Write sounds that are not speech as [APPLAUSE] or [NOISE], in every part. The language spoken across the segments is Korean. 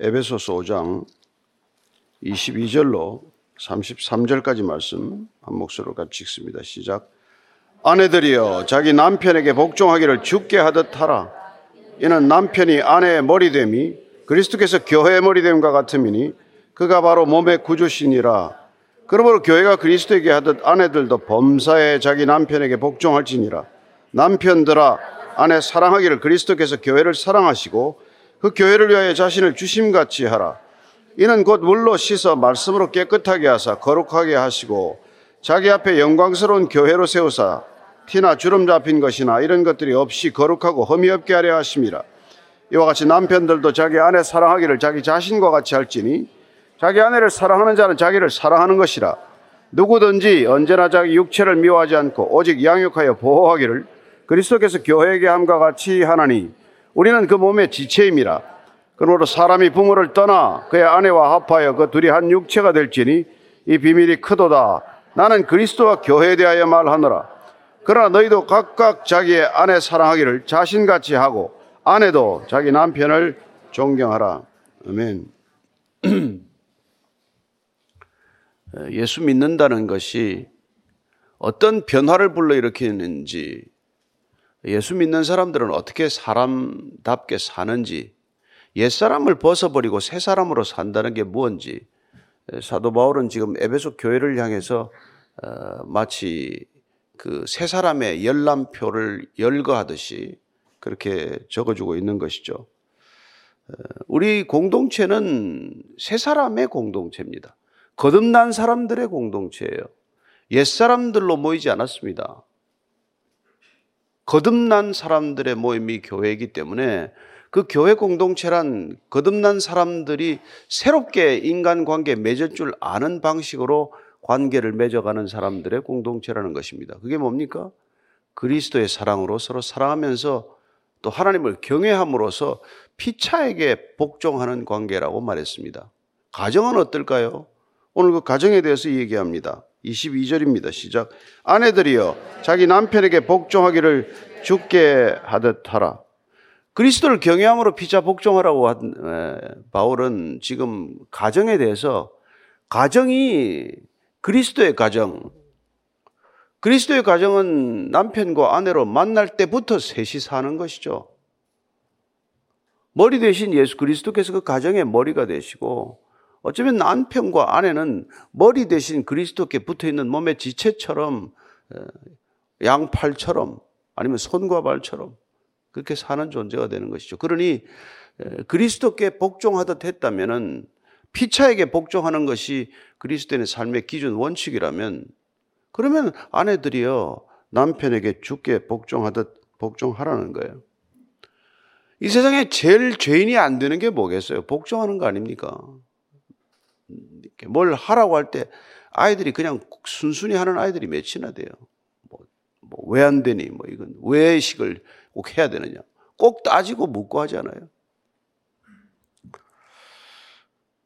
에베소서 5장 22절로 33절까지 말씀 한 목소리로 같이 읽습니다. 시작. 아내들이여 자기 남편에게 복종하기를 죽게 하듯 하라. 이는 남편이 아내의 머리됨이 그리스도께서 교회의 머리됨과 같음이니 그가 바로 몸의 구주시니라. 그러므로 교회가 그리스도에게 하듯 아내들도 범사에 자기 남편에게 복종할지니라. 남편들아 아내 사랑하기를 그리스도께서 교회를 사랑하시고 그 교회를 위하여 자신을 주심같이 하라. 이는 곧 물로 씻어 말씀으로 깨끗하게 하사 거룩하게 하시고 자기 앞에 영광스러운 교회로 세우사 티나 주름 잡힌 것이나 이런 것들이 없이 거룩하고 흠이 없게 하려 하심이라. 이와 같이 남편들도 자기 아내 사랑하기를 자기 자신과 같이 할지니 자기 아내를 사랑하는 자는 자기를 사랑하는 것이라. 누구든지 언제나 자기 육체를 미워하지 않고 오직 양육하여 보호하기를 그리스도께서 교회에게 함과 같이 하나니 우리는 그 몸의 지체임이라. 그러므로 사람이 부모를 떠나 그의 아내와 합하여 그 둘이 한 육체가 될지니 이 비밀이 크도다. 나는 그리스도와 교회에 대하여 말하노라. 그러나 너희도 각각 자기의 아내 사랑하기를 자신같이 하고 아내도 자기 남편을 존경하라. 아멘. [CLEARS THROAT] 예수 믿는다는 것이 어떤 변화를 불러일으키는지 예수 믿는 사람들은 어떻게 사람답게 사는지 옛사람을 벗어버리고 새 사람으로 산다는 게 뭔지 사도 바울은 지금 에베소 교회를 향해서 어, 마치 그 새 사람의 열람표를 열거하듯이 그렇게 적어주고 있는 것이죠. 어, 우리 공동체는 새 사람의 공동체입니다. 거듭난 사람들의 공동체예요. 옛 사람들로 모이지 않았습니다. 거듭난 사람들의 모임이 교회이기 때문에 그 교회 공동체란 거듭난 사람들이 새롭게 인간관계 맺을 줄 아는 방식으로 관계를 맺어가는 사람들의 공동체라는 것입니다. 그게 뭡니까? 그리스도의 사랑으로 서로 사랑하면서 또 하나님을 경외함으로써 피차에게 복종하는 관계라고 말했습니다. 가정은 어떨까요? 오늘 그 가정에 대해서 얘기합니다. 22절입니다. 시작. 아내들이여 자기 남편에게 복종하기를 죽게 하듯 하라. 그리스도를 경외함으로 피차 복종하라고 한 바울은 지금 가정에 대해서 가정이 그리스도의 가정, 그리스도의 가정은 남편과 아내로 만날 때부터 셋이 사는 것이죠. 머리 대신 예수 그리스도께서 그 가정의 머리가 되시고 어쩌면 남편과 아내는 머리 대신 그리스도께 붙어 있는 몸의 지체처럼 양팔처럼 아니면 손과 발처럼 그렇게 사는 존재가 되는 것이죠. 그러니 그리스도께 복종하듯 했다면은 피차에게 복종하는 것이 그리스도의 삶의 기준 원칙이라면 그러면 아내들이요 남편에게 죽게 복종하듯 복종하라는 거예요. 이 세상에 제일 죄인이 안 되는 게 뭐겠어요? 복종하는 거 아닙니까? 뭘 하라고 할 때 아이들이 그냥 순순히 하는 아이들이 몇이나 돼요. 뭐, 뭐 왜 안 되니? 뭐 이건 외식을 꼭 해야 되느냐? 꼭 따지고 묻고 하잖아요.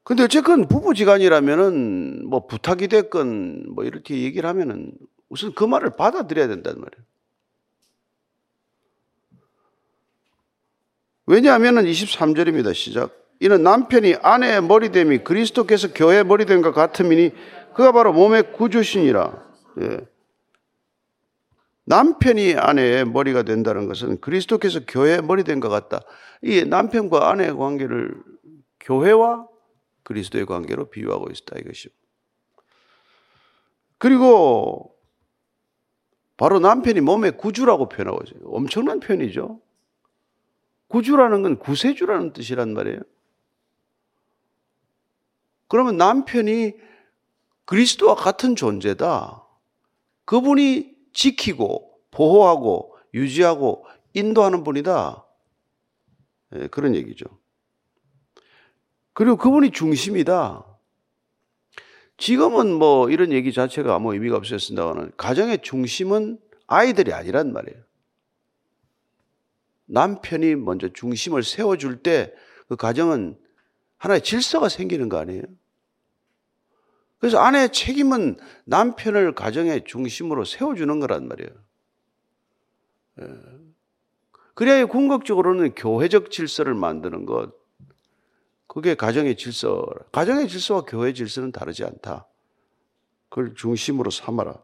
근데 어쨌건 부부지간이라면은 뭐 부탁이 됐건 뭐 이렇게 얘기를 하면은 우선 그 말을 받아들여야 된단 말이에요. 왜냐하면은 23절입니다. 시작. 이는 남편이 아내의 머리됨이 그리스도께서 교회의 머리됨과 같음이니 그가 바로 몸의 구주시니라. 예. 남편이 아내의 머리가 된다는 것은 그리스도께서 교회의 머리된 것 같다. 이 남편과 아내의 관계를 교회와 그리스도의 관계로 비유하고 있다 이것이죠. 그리고 바로 남편이 몸의 구주라고 표현하고 있어요. 엄청난 표현이죠. 구주라는 건 구세주라는 뜻이란 말이에요. 그러면 남편이 그리스도와 같은 존재다. 그분이 지키고 보호하고 유지하고 인도하는 분이다. 네, 그런 얘기죠. 그리고 그분이 중심이다. 지금은 뭐 이런 얘기 자체가 아무 의미가 없었습니다만 가정의 중심은 아이들이 아니란 말이에요. 남편이 먼저 중심을 세워줄 때 그 가정은 하나의 질서가 생기는 거 아니에요? 그래서 아내의 책임은 남편을 가정의 중심으로 세워주는 거란 말이에요. 예. 그래야 궁극적으로는 교회적 질서를 만드는 것, 그게 가정의 질서. 가정의 질서와 교회 질서는 다르지 않다. 그걸 중심으로 삼아라.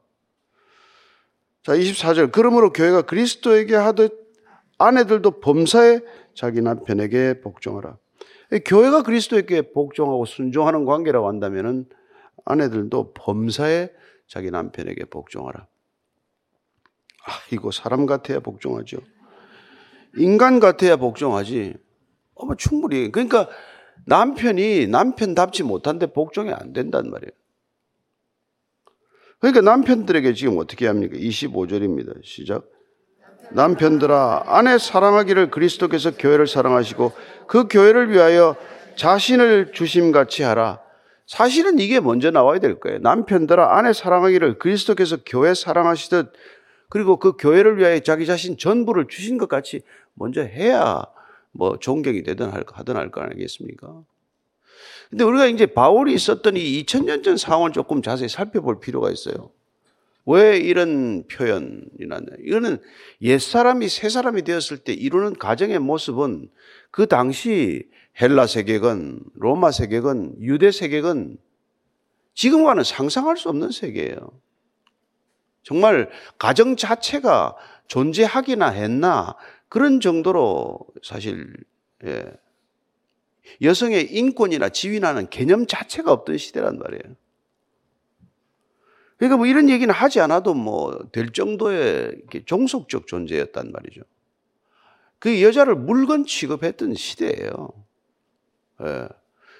자, 24절. 그러므로 교회가 그리스도에게 하듯 아내들도 범사에 자기 남편에게 복종하라. 교회가 그리스도에게 복종하고 순종하는 관계라고 한다면은 아내들도 범사에 자기 남편에게 복종하라. 아, 이거 사람 같아야 복종하죠. 인간 같아야 복종하지. 어머, 충분히. 그러니까 남편이 남편답지 못한데 복종이 안 된단 말이에요. 그러니까 남편들에게 지금 어떻게 합니까? 25절입니다. 시작. 남편들아, 아내 사랑하기를 그리스도께서 교회를 사랑하시고 그 교회를 위하여 자신을 주심같이 하라. 사실은 이게 먼저 나와야 될 거예요. 남편들아, 아내 사랑하기를 그리스도께서 교회 사랑하시듯 그리고 그 교회를 위하여 자기 자신 전부를 주신 것 같이 먼저 해야 뭐 존경이 되든 하든 할 거 아니겠습니까? 근데 우리가 이제 바울이 있었던 이 2000년 전 상황을 조금 자세히 살펴볼 필요가 있어요. 왜 이런 표현이 났냐. 이거는 옛사람이 새사람이 되었을 때 이루는 가정의 모습은 그 당시 헬라 세계건, 로마 세계건, 유대 세계건 지금과는 상상할 수 없는 세계예요. 정말 가정 자체가 존재하기나 했나 그런 정도로 사실 예. 여성의 인권이나 지위라는 개념 자체가 없던 시대란 말이에요. 그러니까 뭐 이런 얘기는 하지 않아도 뭐 될 정도의 종속적 존재였단 말이죠. 그 여자를 물건 취급했던 시대예요. 예.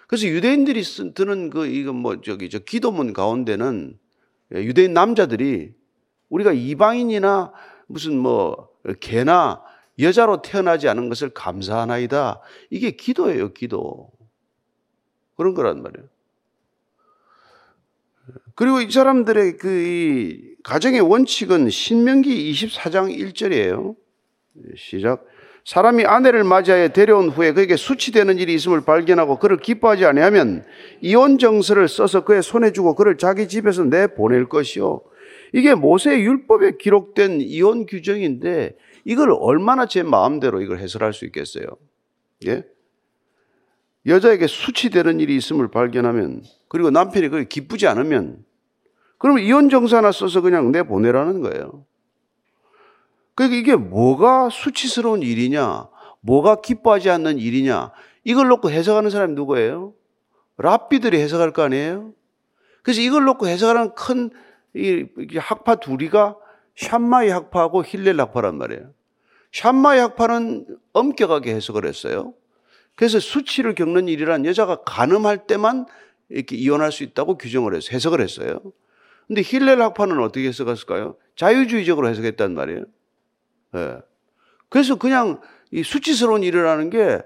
그래서 유대인들이 쓴, 드는 그, 이거 뭐, 저기, 저 기도문 가운데는 유대인 남자들이 우리가 이방인이나 무슨 뭐, 개나 여자로 태어나지 않은 것을 감사하나이다. 이게 기도예요, 기도. 그런 거란 말이에요. 그리고 이 사람들의 그 가정의 원칙은 신명기 24장 1절이에요. 시작. 사람이 아내를 맞이하여 데려온 후에 그에게 수치되는 일이 있음을 발견하고 그를 기뻐하지 아니하면 이혼 정서를 써서 그의 손에 주고 그를 자기 집에서 내 보낼 것이요. 이게 모세의 율법에 기록된 이혼 규정인데 이걸 얼마나 제 마음대로 이걸 해설할 수 있겠어요? 예? 여자에게 수치되는 일이 있음을 발견하면 그리고 남편이 그게 기쁘지 않으면 그러면 이혼 정서 하나 써서 그냥 내 보내라는 거예요. 그러니까 이게 뭐가 수치스러운 일이냐, 뭐가 기뻐하지 않는 일이냐, 이걸 놓고 해석하는 사람이 누구예요? 랍비들이 해석할 거 아니에요? 그래서 이걸 놓고 해석하는 큰 학파 둘이가 샴마이 학파하고 힐렐 학파란 말이에요. 샴마이 학파는 엄격하게 해석을 했어요. 그래서 수치를 겪는 일이란 여자가 가늠할 때만 이렇게 이혼할 수 있다고 규정을 해서 해석을 했어요. 근데 힐렐 학파는 어떻게 해석했을까요? 자유주의적으로 해석했단 말이에요. 네. 그래서 그냥 이 수치스러운 일이라는 게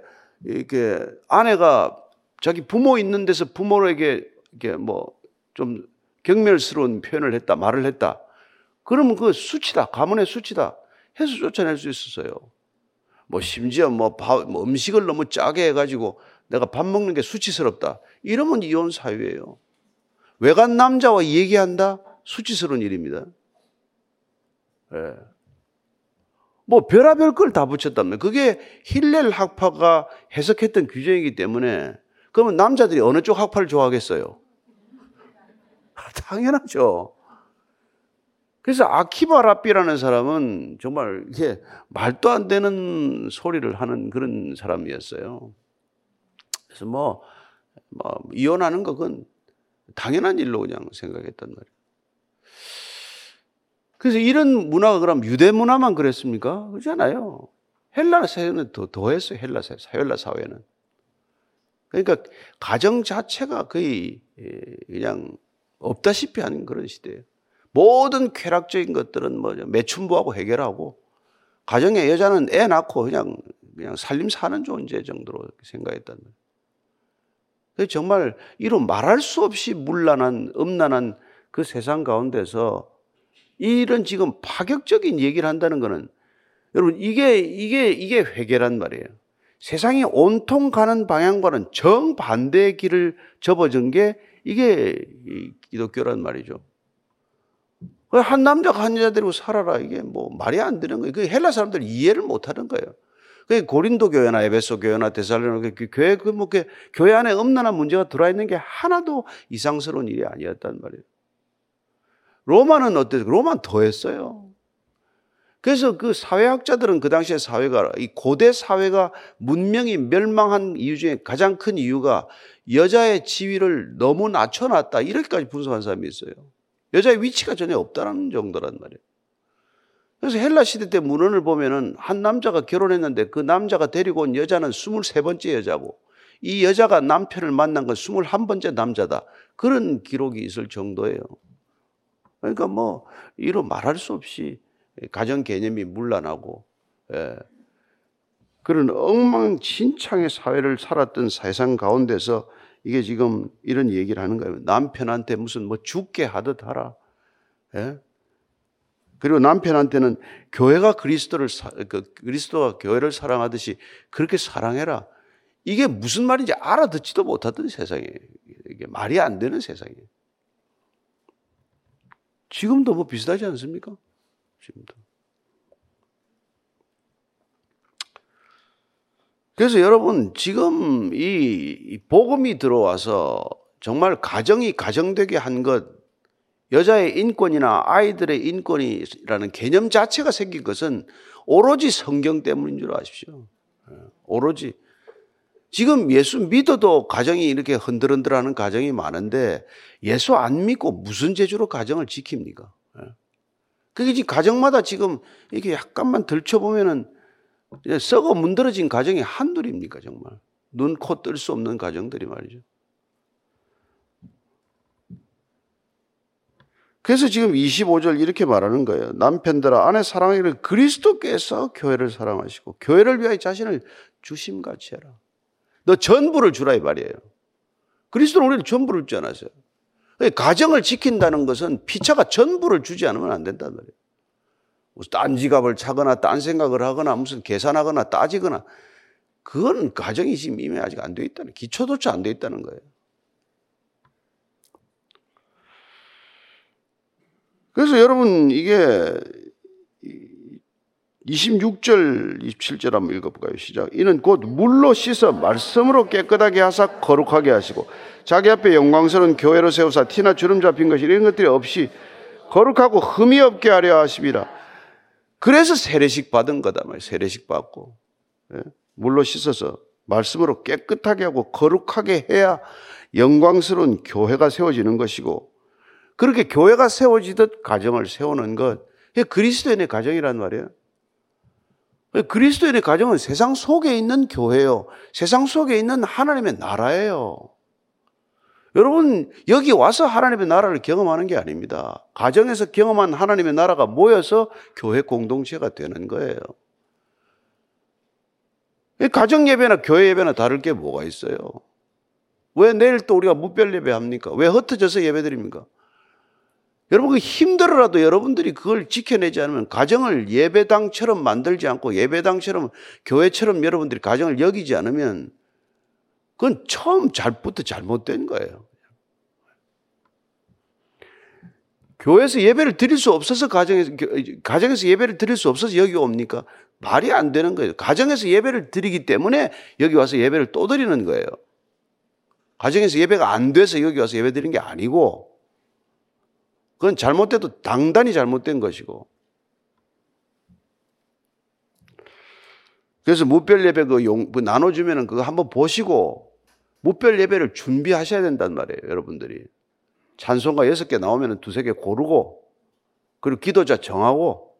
이렇게 아내가 자기 부모 있는 데서 부모에게 이렇게 뭐 좀 경멸스러운 표현을 했다, 말을 했다. 그러면 그 수치다, 가문의 수치다 해서 쫓아낼 수 있었어요. 뭐 심지어 뭐, 밥, 뭐 음식을 너무 짜게 해가지고 내가 밥 먹는 게 수치스럽다. 이러면 이혼 사유예요. 외간 남자와 얘기한다? 수치스러운 일입니다. 예. 뭐 별하별 걸 다 붙였다면 그게 힐렐 학파가 해석했던 규정이기 때문에 그러면 남자들이 어느 쪽 학파를 좋아하겠어요? 당연하죠. 그래서 아키바 랍비라는 사람은 정말 이게 말도 안 되는 소리를 하는 그런 사람이었어요. 그래서 뭐, 뭐 이혼하는 거 그건 당연한 일로 그냥 생각했단 말이에요. 그래서 이런 문화가 그럼 유대 문화만 그랬습니까? 그렇잖아요. 헬라 사회는 더, 더했어요. 헬라 사회, 헬라 사회는. 그러니까 가정 자체가 거의 예, 그냥 없다시피 하는 그런 시대예요. 모든 쾌락적인 것들은 뭐 매춘부하고 해결하고 가정에 여자는 애 낳고 그냥 그냥 살림 사는 존재 정도로 생각했단 말이에요. 정말 이런 말할 수 없이 문란한 음란한 그 세상 가운데서 이런 지금 파격적인 얘기를 한다는 것은 여러분 이게 이게 이게 회개란 말이에요. 세상이 온통 가는 방향과는 정반대의 길을 접어준 게 이게 기독교란 말이죠. 한 남자가 한 여자 데리고 살아라. 이게 뭐 말이 안 되는 거예요. 그 헬라 사람들이 이해를 못 하는 거예요. 그 고린도 교회나 에베소 교회나 데살로니가 그 교회 그뭐 교회 안에 엄난한 문제가 들어와 있는 게 하나도 이상스러운 일이 아니었단 말이에요. 로마는 어땠어요? 로마는 더 했어요. 그래서 그 사회학자들은 그 당시에 사회가 이 고대 사회가 문명이 멸망한 이유 중에 가장 큰 이유가 여자의 지위를 너무 낮춰놨다 이렇게까지 분석한 사람이 있어요. 여자의 위치가 전혀 없다는 정도란 말이에요. 그래서 헬라 시대 때 문헌을 보면은 한 남자가 결혼했는데 그 남자가 데리고 온 여자는 23번째 여자고 이 여자가 남편을 만난 건 21번째 남자다. 그런 기록이 있을 정도예요. 그러니까 뭐 이로 말할 수 없이 가정 개념이 문란하고 예. 그런 엉망진창의 사회를 살았던 세상 가운데서 이게 지금 이런 얘기를 하는 거예요. 남편한테 무슨 뭐 죽게 하듯 하라. 예? 그리고 남편한테는 교회가 그리스도를 그 그리스도가 교회를 사랑하듯이 그렇게 사랑해라. 이게 무슨 말인지 알아듣지도 못하던 세상에 이게 말이 안 되는 세상이에요. 지금도 뭐 비슷하지 않습니까? 지금도. 그래서 여러분 지금 이 복음이 들어와서 정말 가정이 가정되게 한 것, 여자의 인권이나 아이들의 인권이라는 개념 자체가 생긴 것은 오로지 성경 때문인 줄 아십시오. 예, 오로지. 지금 예수 믿어도 가정이 이렇게 흔들흔들하는 가정이 많은데 예수 안 믿고 무슨 재주로 가정을 지킵니까? 예. 그게 지금 가정마다 지금 이렇게 약간만 들춰보면은 썩어 문드러진 가정이 한둘입니까, 정말? 눈, 코 뜰 수 없는 가정들이 말이죠. 그래서 지금 25절 이렇게 말하는 거예요. 남편들아, 아내 사랑하기를 그리스도께서 교회를 사랑하시고, 교회를 위하여 자신을 주심같이 해라. 너 전부를 주라, 이 말이에요. 그리스도는 우리를 전부를 주지 않았어요. 가정을 지킨다는 것은 피차가 전부를 주지 않으면 안 된단 말이에요. 무슨 딴 지갑을 차거나 딴 생각을 하거나 무슨 계산하거나 따지거나 그건 가정이 지금 이미 아직 안 돼 있다는 기초조차 안 돼 있다는 거예요. 그래서 여러분 이게 26절, 27절 한번 읽어볼까요? 시작. 이는 곧 물로 씻어 말씀으로 깨끗하게 하사 거룩하게 하시고 자기 앞에 영광스러운 교회로 세우사 티나 주름 잡힌 것이 이런 것들이 없이 거룩하고 흠이 없게 하려 하십니다. 그래서 세례식 받은 거다 말이에요. 세례식 받고. 예? 물로 씻어서 말씀으로 깨끗하게 하고 거룩하게 해야 영광스러운 교회가 세워지는 것이고 그렇게 교회가 세워지듯 가정을 세우는 것. 그리스도인의 가정이란 말이에요. 그리스도인의 가정은 세상 속에 있는 교회요. 세상 속에 있는 하나님의 나라예요. 여러분, 여기 와서 하나님의 나라를 경험하는 게 아닙니다. 가정에서 경험한 하나님의 나라가 모여서 교회 공동체가 되는 거예요. 가정 예배나 교회 예배나 다를 게 뭐가 있어요? 왜 내일 또 우리가 무별 예배 합니까? 왜 흩어져서 예배 드립니까? 여러분, 그 힘들어라도 여러분들이 그걸 지켜내지 않으면 가정을 예배당처럼 만들지 않고 예배당처럼 교회처럼 여러분들이 가정을 여기지 않으면 그건 처음 잘부터 잘못된 거예요. 교회에서 예배를 드릴 수 없어서 가정에서, 가정에서 예배를 드릴 수 없어서 여기 옵니까? 말이 안 되는 거예요. 가정에서 예배를 드리기 때문에 여기 와서 예배를 또 드리는 거예요. 가정에서 예배가 안 돼서 여기 와서 예배 드리는 게 아니고, 그건 잘못돼도 당단히 잘못된 것이고, 그래서 무별 예배 그 용, 그 나눠주면은 그거 한번 보시고 무별 예배를 준비하셔야 된단 말이에요, 여러분들이. 찬송가 여섯 개 나오면 두세 개 고르고, 그리고 기도자 정하고,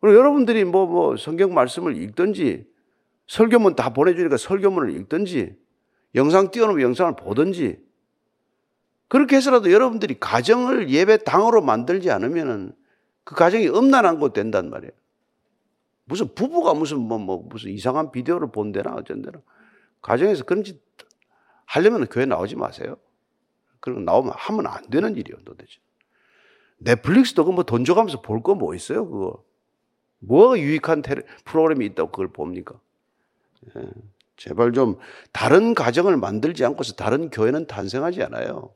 그리고 여러분들이 뭐, 뭐, 성경 말씀을 읽든지, 설교문 다 보내주니까 설교문을 읽든지, 영상 띄워놓으면 영상을 보든지, 그렇게 해서라도 여러분들이 가정을 예배 당으로 만들지 않으면은 그 가정이 음란한 곳 된단 말이에요. 무슨 부부가 무슨 뭐, 뭐, 무슨 이상한 비디오를 본대나 어쩐대나. 가정에서 그런 짓 하려면 교회 나오지 마세요. 그리고 나오면 하면 안 되는 일이에요, 도대체. 넷플릭스도 그 뭐 돈 줘가면서 볼 거 뭐 있어요, 그거. 뭐가 유익한 테레, 프로그램이 있다고 그걸 봅니까? 예, 제발 좀 다른 가정을 만들지 않고서 다른 교회는 탄생하지 않아요.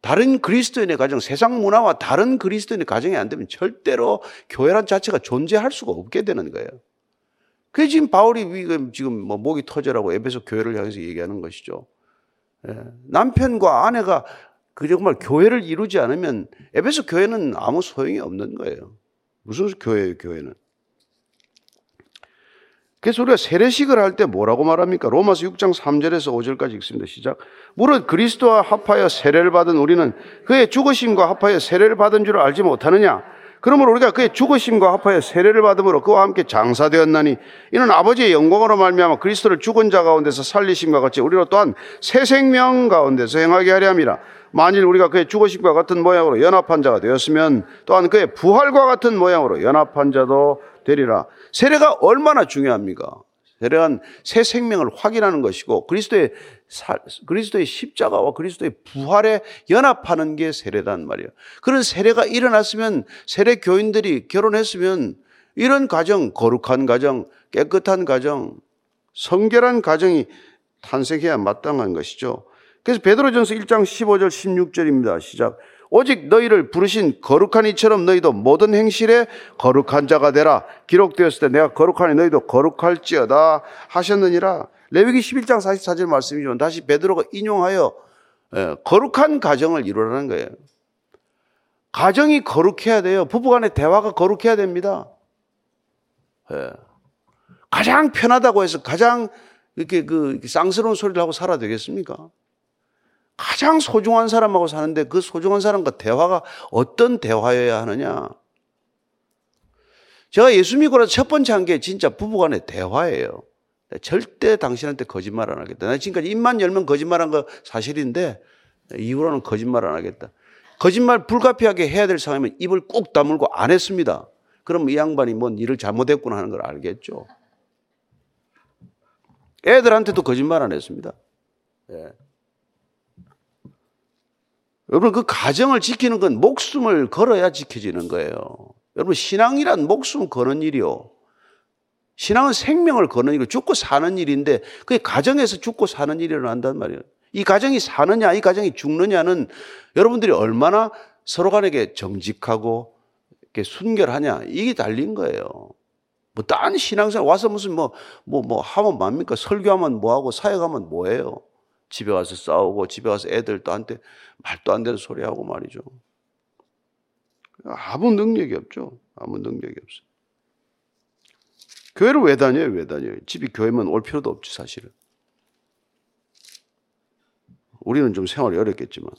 다른 그리스도인의 가정, 세상 문화와 다른 그리스도인의 가정이 안 되면 절대로 교회란 자체가 존재할 수가 없게 되는 거예요. 그게 지금 바울이 지금 뭐 목이 터져라고 에베소 교회를 향해서 얘기하는 것이죠. 예. 남편과 아내가 그 정말 교회를 이루지 않으면 에베소 교회는 아무 소용이 없는 거예요. 무슨 교회예요, 교회는? 그래서 우리가 세례식을 할 때 뭐라고 말합니까? 로마서 6장 3절에서 5절까지 읽습니다. 시작. 무릇 그리스도와 합하여 세례를 받은 우리는 그의 죽으심과 합하여 세례를 받은 줄 알지 못하느냐? 그러므로 우리가 그의 죽으심과 합하여 세례를 받음으로 그와 함께 장사되었나니 이는 아버지의 영광으로 말미암아 그리스도를 죽은 자 가운데서 살리심과 같이 우리로 또한 새 생명 가운데서 행하게 하려 함이라. 만일 우리가 그의 죽으심과 같은 모양으로 연합한 자가 되었으면 또한 그의 부활과 같은 모양으로 연합한 자도 되리라. 세례가 얼마나 중요합니까? 세례는 새 생명을 확인하는 것이고 그리스도의 사, 그리스도의 십자가와 그리스도의 부활에 연합하는 게 세례단 말이에요. 그런 세례가 일어났으면 세례 교인들이 결혼했으면 이런 가정, 거룩한 가정, 깨끗한 가정, 성결한 가정이 탄생해야 마땅한 것이죠. 그래서 베드로전서 1장 15절 16절입니다. 시작. 오직 너희를 부르신 거룩한 이처럼 너희도 모든 행실에 거룩한 자가 되라. 기록되었을 때 내가 거룩하니 너희도 거룩할지어다 하셨느니라. 레위기 11장 44절 말씀이죠. 다시 베드로가 인용하여 예, 거룩한 가정을 이루라는 거예요. 가정이 거룩해야 돼요. 부부간의 대화가 거룩해야 됩니다. 예. 가장 편하다고 해서 가장 이렇게 그 쌍스러운 소리를 하고 살아야 되겠습니까? 가장 소중한 사람하고 사는데 그 소중한 사람과 대화가 어떤 대화여야 하느냐? 제가 예수 믿고 나서 첫 번째 한 게 진짜 부부간의 대화예요. 절대 당신한테 거짓말 안 하겠다. 나 지금까지 입만 열면 거짓말한 거 사실인데 이후로는 거짓말 안 하겠다. 거짓말 불가피하게 해야 될 상황이면 입을 꾹 다물고 안 했습니다. 그럼 이 양반이 뭔 일을 잘못했구나 하는 걸 알겠죠. 애들한테도 거짓말 안 했습니다. 예. 여러분 그 가정을 지키는 건 목숨을 걸어야 지켜지는 거예요. 여러분 신앙이란 목숨 거는 일이요. 신앙은 생명을 거는 일이고 죽고 사는 일인데 그게 가정에서 죽고 사는 일이 일어난단 말이에요. 이 가정이 사느냐 이 가정이 죽느냐는 여러분들이 얼마나 서로 간에게 정직하고 이렇게 순결하냐 이게 달린 거예요. 뭐 딴 신앙생활 와서 무슨 뭐 뭐 뭐 뭐 하면 뭡니까 설교하면 뭐하고 사역하면 뭐예요. 집에 와서 싸우고 집에 와서 애들도 한테 말도 안 되는 소리 하고 말이죠. 아무 능력이 없죠. 아무 능력이 없어요. 교회를 왜 다녀요? 왜 다녀요? 집이 교회면 올 필요도 없지, 사실은. 우리는 좀 생활이 어렵겠지만.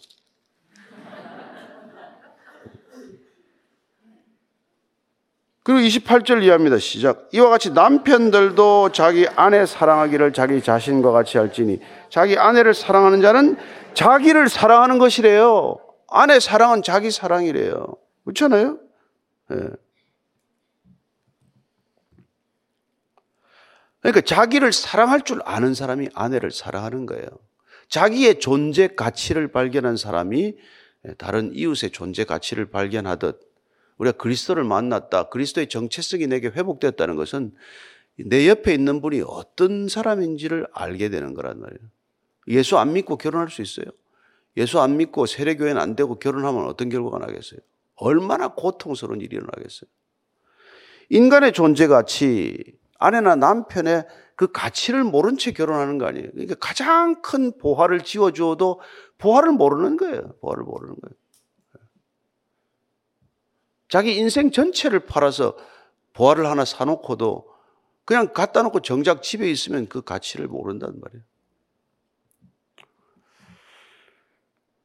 그리고 28절 이하입니다. 시작. 이와 같이 남편들도 자기 아내 사랑하기를 자기 자신과 같이 할지니 자기 아내를 사랑하는 자는 자기를 사랑하는 것이래요. 아내 사랑은 자기 사랑이래요. 그렇잖아요? 네. 그러니까 자기를 사랑할 줄 아는 사람이 아내를 사랑하는 거예요. 자기의 존재 가치를 발견한 사람이 다른 이웃의 존재 가치를 발견하듯 우리가 그리스도를 만났다. 그리스도의 정체성이 내게 회복됐다는 것은 내 옆에 있는 분이 어떤 사람인지를 알게 되는 거란 말이에요. 예수 안 믿고 결혼할 수 있어요? 예수 안 믿고 세례교회는 안 되고 결혼하면 어떤 결과가 나겠어요? 얼마나 고통스러운 일이 일어나겠어요? 인간의 존재 가치, 아내나 남편의 그 가치를 모른 채 결혼하는 거 아니에요. 그러니까 가장 큰 보화를 지어주어도 보화를 모르는 거예요. 보화를 모르는 거예요. 자기 인생 전체를 팔아서 보화를 하나 사놓고도 그냥 갖다 놓고 정작 집에 있으면 그 가치를 모른단 말이에요.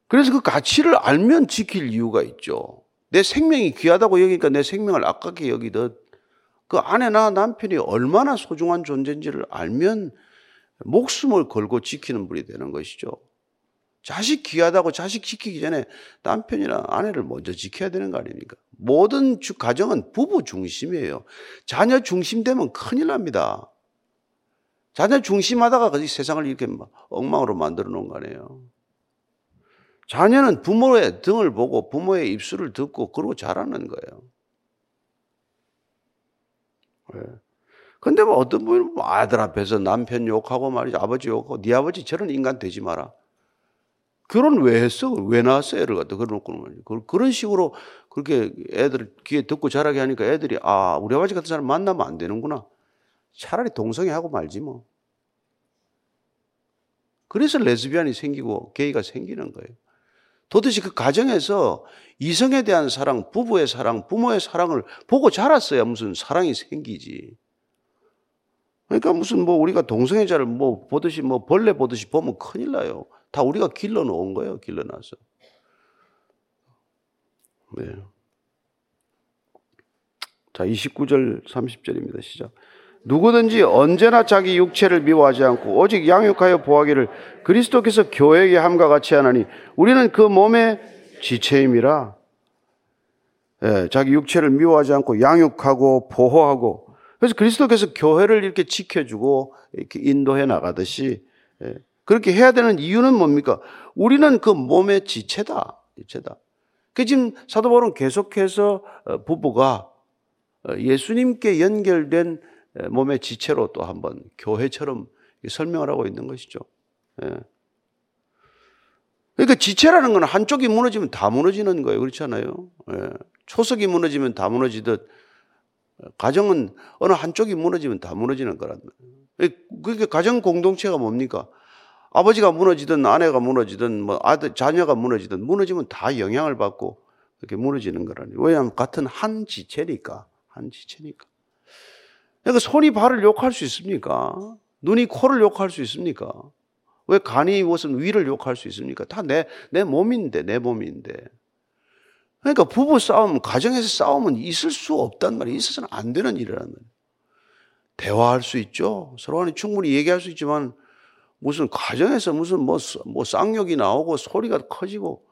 그래서 그 가치를 알면 지킬 이유가 있죠. 내 생명이 귀하다고 여기니까 내 생명을 아깝게 여기듯 그 아내나 남편이 얼마나 소중한 존재인지를 알면 목숨을 걸고 지키는 분이 되는 것이죠. 자식 귀하다고 자식 지키기 전에 남편이나 아내를 먼저 지켜야 되는 거 아닙니까? 모든 주, 가정은 부부 중심이에요. 자녀 중심되면 큰일 납니다. 자녀 중심하다가 그 세상을 이렇게 엉망으로 만들어 놓은 거 아니에요. 자녀는 부모의 등을 보고 부모의 입술을 듣고 그러고 자라는 거예요. 왜? 근데 뭐 어떤 분은 뭐 아들 앞에서 남편 욕하고 말이죠. 아버지 욕하고 네 아버지 저런 인간 되지 마라. 결혼 왜 했어? 왜 낳았어? 애를 갖다 그러놓고 말이죠. 그런 식으로 그렇게 애들 귀에 듣고 자라게 하니까 애들이 아, 우리 아버지 같은 사람 만나면 안 되는구나. 차라리 동성애하고 말지 뭐. 그래서 레즈비안이 생기고 게이가 생기는 거예요. 도대체 그 가정에서 이성에 대한 사랑, 부부의 사랑, 부모의 사랑을 보고 자랐어야 무슨 사랑이 생기지. 그러니까 무슨 뭐 우리가 동성애자를 뭐 보듯이 뭐 벌레 보듯이 보면 큰일 나요. 다 우리가 길러 놓은 거예요. 길러 놔서. 네. 자, 29절 30절입니다. 시작. 누구든지 언제나 자기 육체를 미워하지 않고 오직 양육하여 보하기를 그리스도께서 교회에게 함과 같이 하나니 우리는 그 몸의 지체임이라. 예, 자기 육체를 미워하지 않고 양육하고 보호하고 그래서 그리스도께서 교회를 이렇게 지켜주고 이렇게 인도해 나가듯이 예, 그렇게 해야 되는 이유는 뭡니까? 우리는 그 몸의 지체다. 지체다. 그 지금 사도 바울은 계속해서 어, 부부가 어, 예수님께 연결된 몸의 지체로 또 한번 교회처럼 설명을 하고 있는 것이죠. 예. 그러니까 지체라는 건 한쪽이 무너지면 다 무너지는 거예요. 그렇잖아요. 예. 초석이 무너지면 다 무너지듯 가정은 어느 한쪽이 무너지면 다 무너지는 거란 말이에요. 그게 가정 공동체가 뭡니까? 아버지가 무너지든 아내가 무너지든 뭐 아들 자녀가 무너지든 무너지면 다 영향을 받고 그렇게 무너지는 거라니. 왜냐하면 같은 한 지체니까 한 지체니까. 그러니까 손이 발을 욕할 수 있습니까? 눈이 코를 욕할 수 있습니까? 왜 간이 무슨 위를 욕할 수 있습니까? 다 내, 내 몸인데, 내 몸인데. 그러니까 부부 싸움, 가정에서 싸움은 있을 수 없단 말이에요. 있어서는 안 되는 일이란 말이에요. 대화할 수 있죠. 서로 간에 충분히 얘기할 수 있지만 무슨 가정에서 무슨 뭐, 뭐 쌍욕이 나오고 소리가 커지고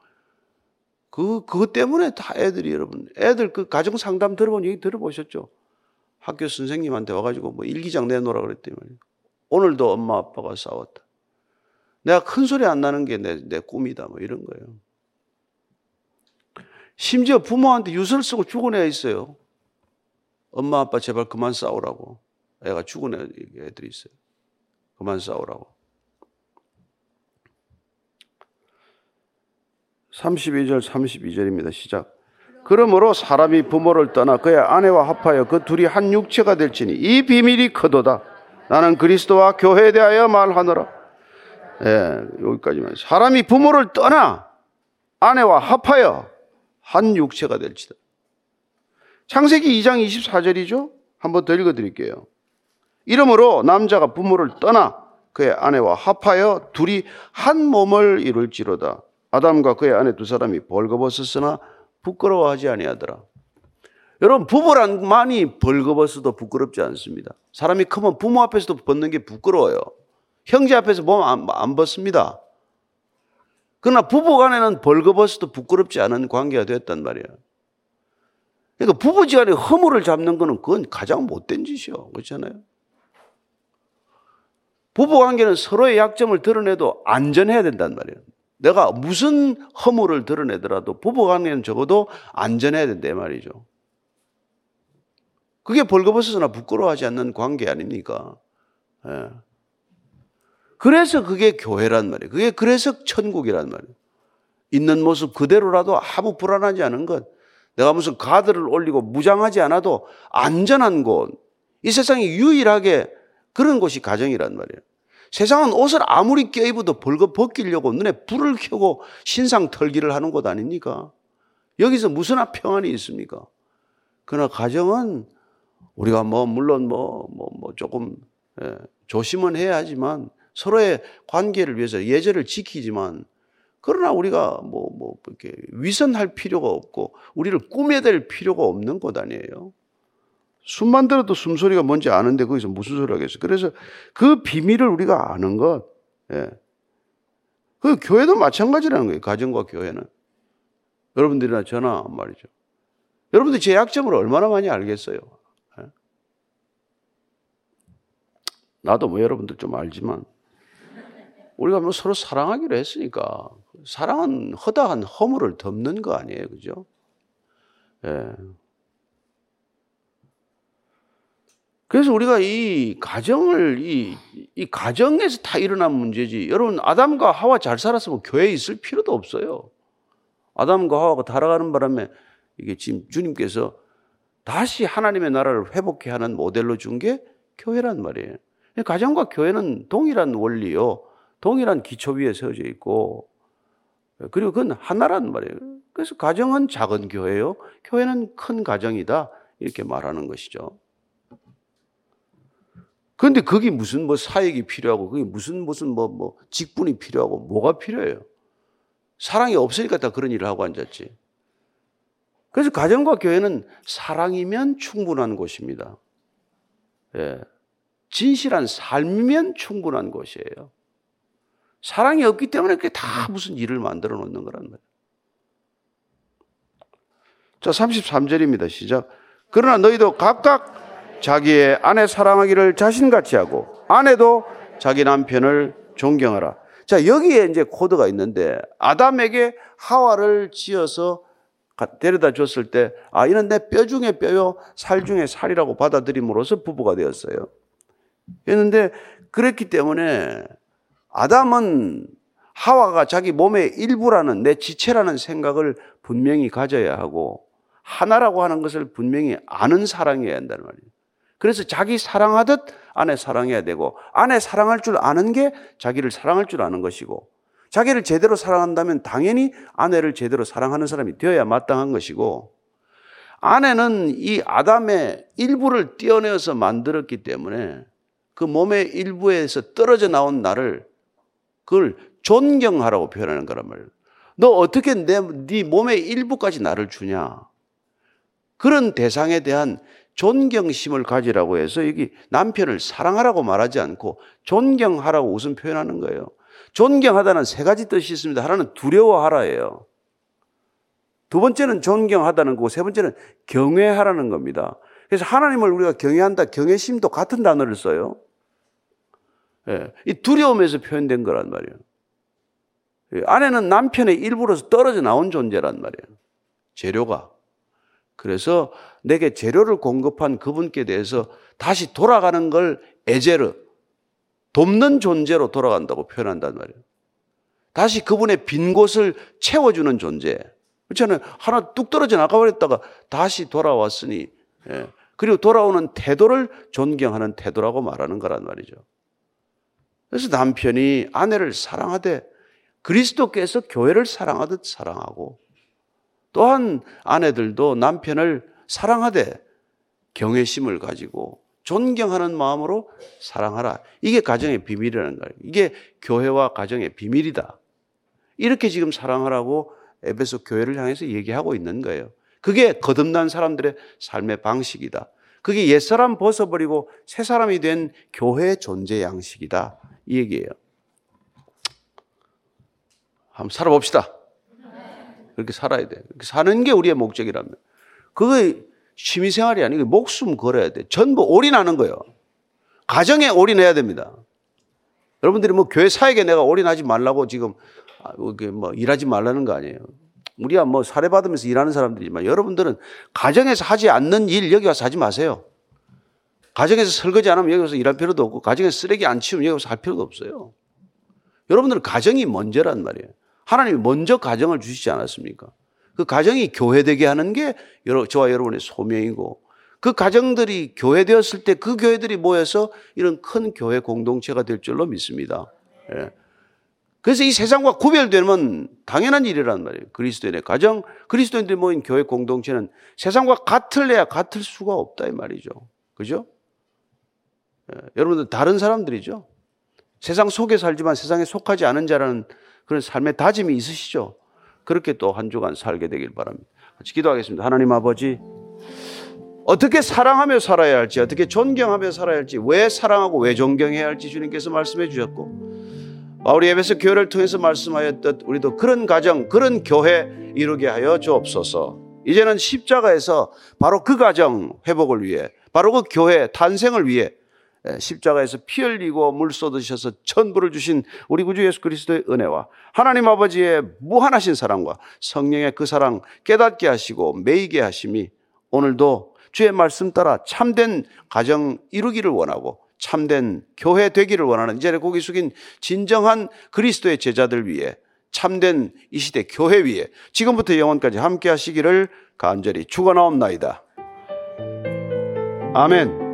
그, 그것 때문에 다 애들이 여러분, 애들 그 가정 상담 들어본 얘기 들어보셨죠? 학교 선생님한테 와가지고 뭐 일기장 내놓으라 그랬더니 말이에요. 오늘도 엄마 아빠가 싸웠다. 내가 큰 소리 안 나는 게 내, 내 꿈이다. 뭐 이런 거예요. 심지어 부모한테 유서를 쓰고 죽은 애가 있어요. 엄마 아빠 제발 그만 싸우라고. 애가 죽은 애들이 있어요. 그만 싸우라고. 32절 32절입니다. 시작. 그러므로 사람이 부모를 떠나 그의 아내와 합하여 그 둘이 한 육체가 될지니 이 비밀이 크도다. 나는 그리스도와 교회에 대하여 말하노라. 예, 여기까지만. 사람이 부모를 떠나 아내와 합하여 한 육체가 될지다. 창세기 2장 24절이죠? 한번 더 읽어 드릴게요. 이러므로 남자가 부모를 떠나 그의 아내와 합하여 둘이 한 몸을 이룰지로다. 아담과 그의 아내 두 사람이 벌거벗었으나 부끄러워하지 아니하더라. 여러분 부부란 많이 벌거벗어도 부끄럽지 않습니다. 사람이 크면 부모 앞에서도 벗는 게 부끄러워요. 형제 앞에서 보면 안, 안 벗습니다. 그러나 부부간에는 벌거벗어도 부끄럽지 않은 관계가 됐단 말이에요. 그러니까 부부지간에 허물을 잡는 거는 그건 가장 못된 짓이요. 그렇잖아요. 부부관계는 서로의 약점을 드러내도 안전해야 된단 말이에요. 내가 무슨 허물을 드러내더라도 부부관계는 적어도 안전해야 된다 말이죠. 그게 벌거벗어서나 부끄러워하지 않는 관계 아닙니까? 예. 그래서 그게 교회란 말이에요. 그게 그래서 천국이란 말이에요. 있는 모습 그대로라도 아무 불안하지 않은 것. 내가 무슨 가드를 올리고 무장하지 않아도 안전한 곳. 이 세상에 유일하게 그런 곳이 가정이란 말이에요. 세상은 옷을 아무리 껴입어도 벌거 벗기려고 눈에 불을 켜고 신상 털기를 하는 곳 아닙니까? 여기서 무슨 평안이 있습니까? 그러나 가정은 우리가 뭐 물론 뭐 뭐 뭐, 뭐 조금 예, 조심은 해야 하지만 서로의 관계를 위해서 예절을 지키지만 그러나 우리가 뭐, 뭐, 이렇게 위선할 필요가 없고 우리를 꾸며댈 필요가 없는 곳 아니에요. 숨만 들어도 숨소리가 뭔지 아는데 거기서 무슨 소리 하겠어요. 그래서 그 비밀을 우리가 아는 것. 예. 그 교회도 마찬가지라는 거예요. 가정과 교회는. 여러분들이나 저나 말이죠. 여러분들 제 약점을 얼마나 많이 알겠어요. 예? 나도 뭐 여러분들 좀 알지만 우리가 뭐 서로 사랑하기로 했으니까 사랑은 허다한 허물을 덮는 거 아니에요. 그죠? 예. 그래서 우리가 이 가정을 이, 이 가정에서 다 일어난 문제지. 여러분 아담과 하와 잘 살았으면 교회에 있을 필요도 없어요. 아담과 하와가 달아가는 바람에 이게 지금 주님께서 다시 하나님의 나라를 회복해 하는 모델로 준 게 교회란 말이에요. 가정과 교회는 동일한 원리요. 동일한 기초 위에 세워져 있고, 그리고 그건 하나란 말이에요. 그래서 가정은 작은 교회요. 교회는 큰 가정이다. 이렇게 말하는 것이죠. 그런데 그게 무슨 뭐 사역이 필요하고, 그게 무슨 무슨 뭐, 뭐 직분이 필요하고, 뭐가 필요해요? 사랑이 없으니까 다 그런 일을 하고 앉았지. 그래서 가정과 교회는 사랑이면 충분한 곳입니다. 예. 진실한 삶이면 충분한 곳이에요. 사랑이 없기 때문에 그게 다 무슨 일을 만들어 놓는 거란 말이에요. 자, 33절입니다. 시작. 그러나 너희도 각각 자기의 아내 사랑하기를 자신같이 하고 아내도 자기 남편을 존경하라. 자, 여기에 이제 코드가 있는데 아담에게 하와를 지어서 데려다 줬을 때, 아, 이는 내 뼈 중에 뼈요, 살 중에 살이라고 받아들임으로써 부부가 되었어요. 했는데, 그랬기 때문에 아담은 하와가 자기 몸의 일부라는 내 지체라는 생각을 분명히 가져야 하고, 하나라고 하는 것을 분명히 아는 사랑이어야 한다는 말이에요. 그래서 자기 사랑하듯 아내 사랑해야 되고, 아내 사랑할 줄 아는 게 자기를 사랑할 줄 아는 것이고, 자기를 제대로 사랑한다면 당연히 아내를 제대로 사랑하는 사람이 되어야 마땅한 것이고 아내는 이 아담의 일부를 떼어내어서 만들었기 때문에 그 몸의 일부에서 떨어져 나온 나를 그걸 존경하라고 표현하는 거란 말이에요. 너 어떻게 내, 네 몸의 일부까지 나를 주냐? 그런 대상에 대한 존경심을 가지라고 해서 여기 남편을 사랑하라고 말하지 않고 존경하라고 우선 표현하는 거예요. 존경하다는 세 가지 뜻이 있습니다. 하나는 두려워하라예요. 두 번째는 존경하다는 거고 세 번째는 경외하라는 겁니다. 그래서 하나님을 우리가 경외한다, 경외심도 같은 단어를 써요. 예, 이 두려움에서 표현된 거란 말이에요. 예, 아내는 남편의 일부로서 떨어져 나온 존재란 말이에요. 재료가. 그래서 내게 재료를 공급한 그분께 대해서 다시 돌아가는 걸 에제르, 돕는 존재로 돌아간다고 표현한단 말이에요. 다시 그분의 빈 곳을 채워주는 존재. 그렇잖아요. 하나 뚝 떨어져 나가버렸다가 다시 돌아왔으니, 예. 그리고 돌아오는 태도를 존경하는 태도라고 말하는 거란 말이죠. 그래서 남편이 아내를 사랑하되 그리스도께서 교회를 사랑하듯 사랑하고 또한 아내들도 남편을 사랑하되 경외심을 가지고 존경하는 마음으로 사랑하라. 이게 가정의 비밀이라는 거예요. 이게 교회와 가정의 비밀이다. 이렇게 지금 사랑하라고 에베소 교회를 향해서 얘기하고 있는 거예요. 그게 거듭난 사람들의 삶의 방식이다. 그게 옛사람 벗어버리고 새 사람이 된 교회 존재 양식이다. 이 얘기예요. 한번 살아봅시다. 그렇게 살아야 돼. 그렇게 사는 게 우리의 목적이라면. 그거 취미생활이 아니고 목숨 걸어야 돼. 전부 올인하는 거예요. 가정에 올인해야 됩니다. 여러분들이 뭐 교회 사역에 내가 올인하지 말라고 지금 아, 뭐 일하지 말라는 거 아니에요. 우리가 뭐 사례받으면서 일하는 사람들이지만 여러분들은 가정에서 하지 않는 일 여기 와서 하지 마세요. 가정에서 설거지 안 하면 여기 와서 일할 필요도 없고 가정에서 쓰레기 안 치우면 여기 와서 할 필요도 없어요. 여러분들은 가정이 먼저란 말이에요. 하나님이 먼저 가정을 주시지 않았습니까? 그 가정이 교회되게 하는 게 저와 여러분의 소명이고 그 가정들이 교회되었을 때 그 교회들이 모여서 이런 큰 교회 공동체가 될 줄로 믿습니다. 예. 그래서 이 세상과 구별되면 당연한 일이란 말이에요. 그리스도인의 가정, 그리스도인들이 모인 교회 공동체는 세상과 같을래야 같을 수가 없다 이 말이죠. 그죠? 예. 여러분들 다른 사람들이죠. 세상 속에 살지만 세상에 속하지 않은 자라는 그런 삶의 다짐이 있으시죠. 그렇게 또 한 주간 살게 되길 바랍니다. 같이 기도하겠습니다. 하나님 아버지, 어떻게 사랑하며 살아야 할지, 어떻게 존경하며 살아야 할지, 왜 사랑하고 왜 존경해야 할지 주님께서 말씀해 주셨고, 우리 에베소 교회를 통해서 말씀하였듯 우리도 그런 가정, 그런 교회 이루게 하여 주옵소서. 이제는 십자가에서 바로 그 가정 회복을 위해, 바로 그 교회 탄생을 위해 예, 십자가에서 피 흘리고 물 쏟으셔서 천부를 주신 우리 구주 예수 그리스도의 은혜와 하나님 아버지의 무한하신 사랑과 성령의 그 사랑 깨닫게 하시고 매이게 하심이 오늘도 주의 말씀 따라 참된 가정 이루기를 원하고 참된 교회 되기를 원하는 이제 고기 숙인 진정한 그리스도의 제자들 위해 참된 이 시대 교회 위에 지금부터 영원까지 함께 하시기를 간절히 축원하옵나이다. 아멘.